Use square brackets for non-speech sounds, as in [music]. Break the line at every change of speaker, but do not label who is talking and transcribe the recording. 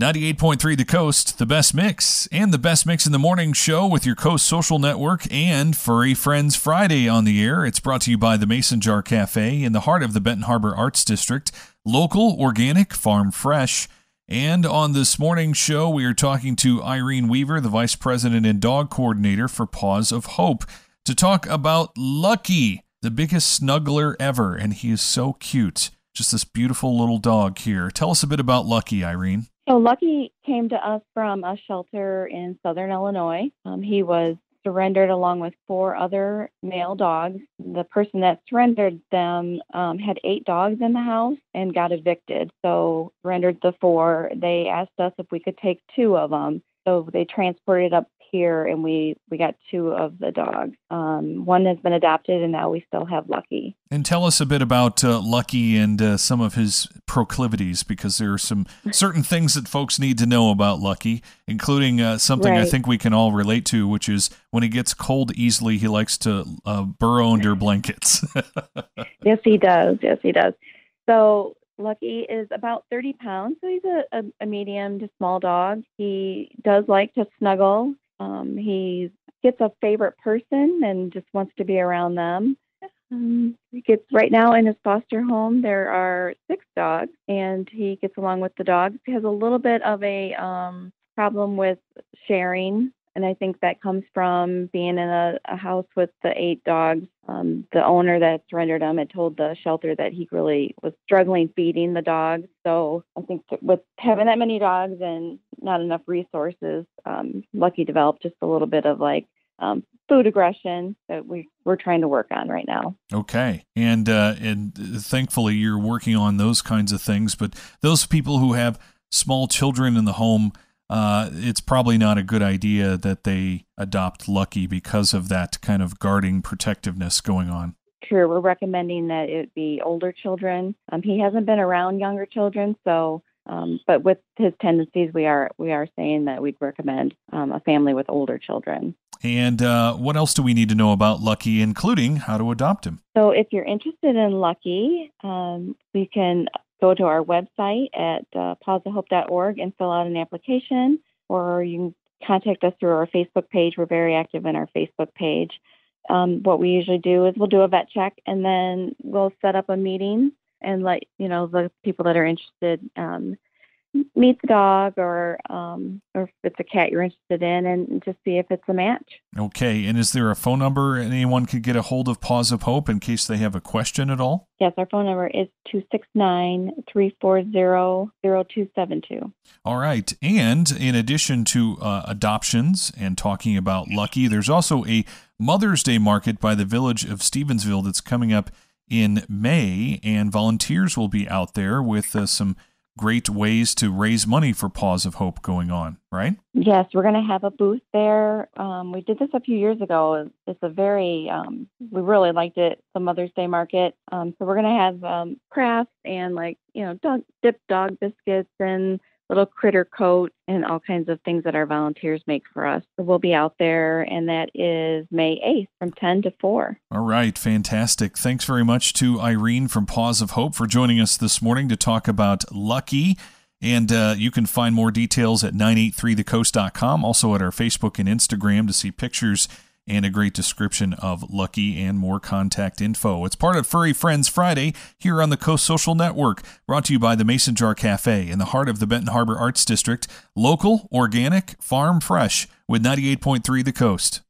98.3 The Coast, the best mix, and the best mix in the morning show with your Coast Social Network and Furry Friends Friday on the air. It's brought to you by the Mason Jar Cafe in the heart of the Benton Harbor Arts District. Local, organic, farm fresh. And on this morning's show, we are talking to Irene Weaver, the Vice President and Dog Coordinator for Paws of Hope, to talk about Lucky, the biggest snuggler ever. And he is so cute. Just this beautiful little dog here. Tell us a bit about Lucky, Irene.
So Lucky came to us from a shelter in southern Illinois. Um, he was surrendered along with four other male dogs. The person that surrendered them um, had eight dogs in the house and got evicted. So surrendered the four. They asked us if we could take two of them. So they transported up here, and we we got two of the dogs. Um, one has been adopted, and now we still have Lucky.
And tell us a bit about uh, Lucky and uh, some of his proclivities, because there are some [laughs] certain things that folks need to know about Lucky, including uh, something right. I think we can all relate to, which is when he gets cold easily, he likes to uh, burrow under blankets. [laughs]
yes, he does. Yes, he does. So Lucky is about 30 pounds, so he's a, a, a, medium to small dog. He does like to snuggle. Um, he gets a favorite person and just wants to be around them. Um, he gets right now in his foster home. There are six dogs, and he gets along with the dogs. He has a little bit of a um, problem with sharing and I think that comes from being in a, a house with the eight dogs. Um, the owner that surrendered them had told the shelter that he really was struggling feeding the dogs. So I think with having that many dogs and not enough resources, um, Lucky developed just a little bit of like um, food aggression that we we're trying to work on right now.
Okay, and uh, and thankfully you're working on those kinds of things. But those people who have small children in the home uh, it's probably not a good idea that they adopt Lucky because of that kind of guarding protectiveness going on.
Sure, we're recommending that it be older children. Um, he hasn't been around younger children, so um, but with his tendencies, we are we are saying that we'd recommend um, a family with older children.
And uh, what else do we need to know about Lucky, including how to adopt him?
So, if you're interested in Lucky, um, we can go to our website at uh, and fill out an application, or you can contact us through our Facebook page. We're very active in our Facebook page. Um, what we usually do is we'll do a vet check and then we'll set up a meeting and let you know the people that are interested um, meet the dog or um, or if it's a cat you're interested in and just see if it's a match.
Okay, and is there a phone number anyone could get a hold of Paws of Hope in case they have a question at all?
Yes, our phone number is 269-340-0272.
All right, and in addition to uh, adoptions and talking about Lucky, there's also a Mother's Day market by the village of Stevensville that's coming up in May, and volunteers will be out there with uh, some – great ways to raise money for Paws of Hope going on, right?
Yes, we're going to have a booth there. Um, we did this a few years ago. It's a very, um, we really liked it, the Mother's Day market. Um, so we're going to have um, crafts and like, you know, dog, dipped dog biscuits and little critter coat and all kinds of things that our volunteers make for us. So we'll be out there, and that is May 8th from 10 to 4.
All right, fantastic. Thanks very much to Irene from Paws of Hope for joining us this morning to talk about Lucky. And uh, you can find more details at 983thecoast.com, also at our Facebook and Instagram to see pictures and a great description of Lucky and more contact info. It's part of Furry Friends Friday here on the Coast Social Network, brought to you by the Mason Jar Cafe in the heart of the Benton Harbor Arts District. Local, organic, farm fresh with 98.3 The Coast.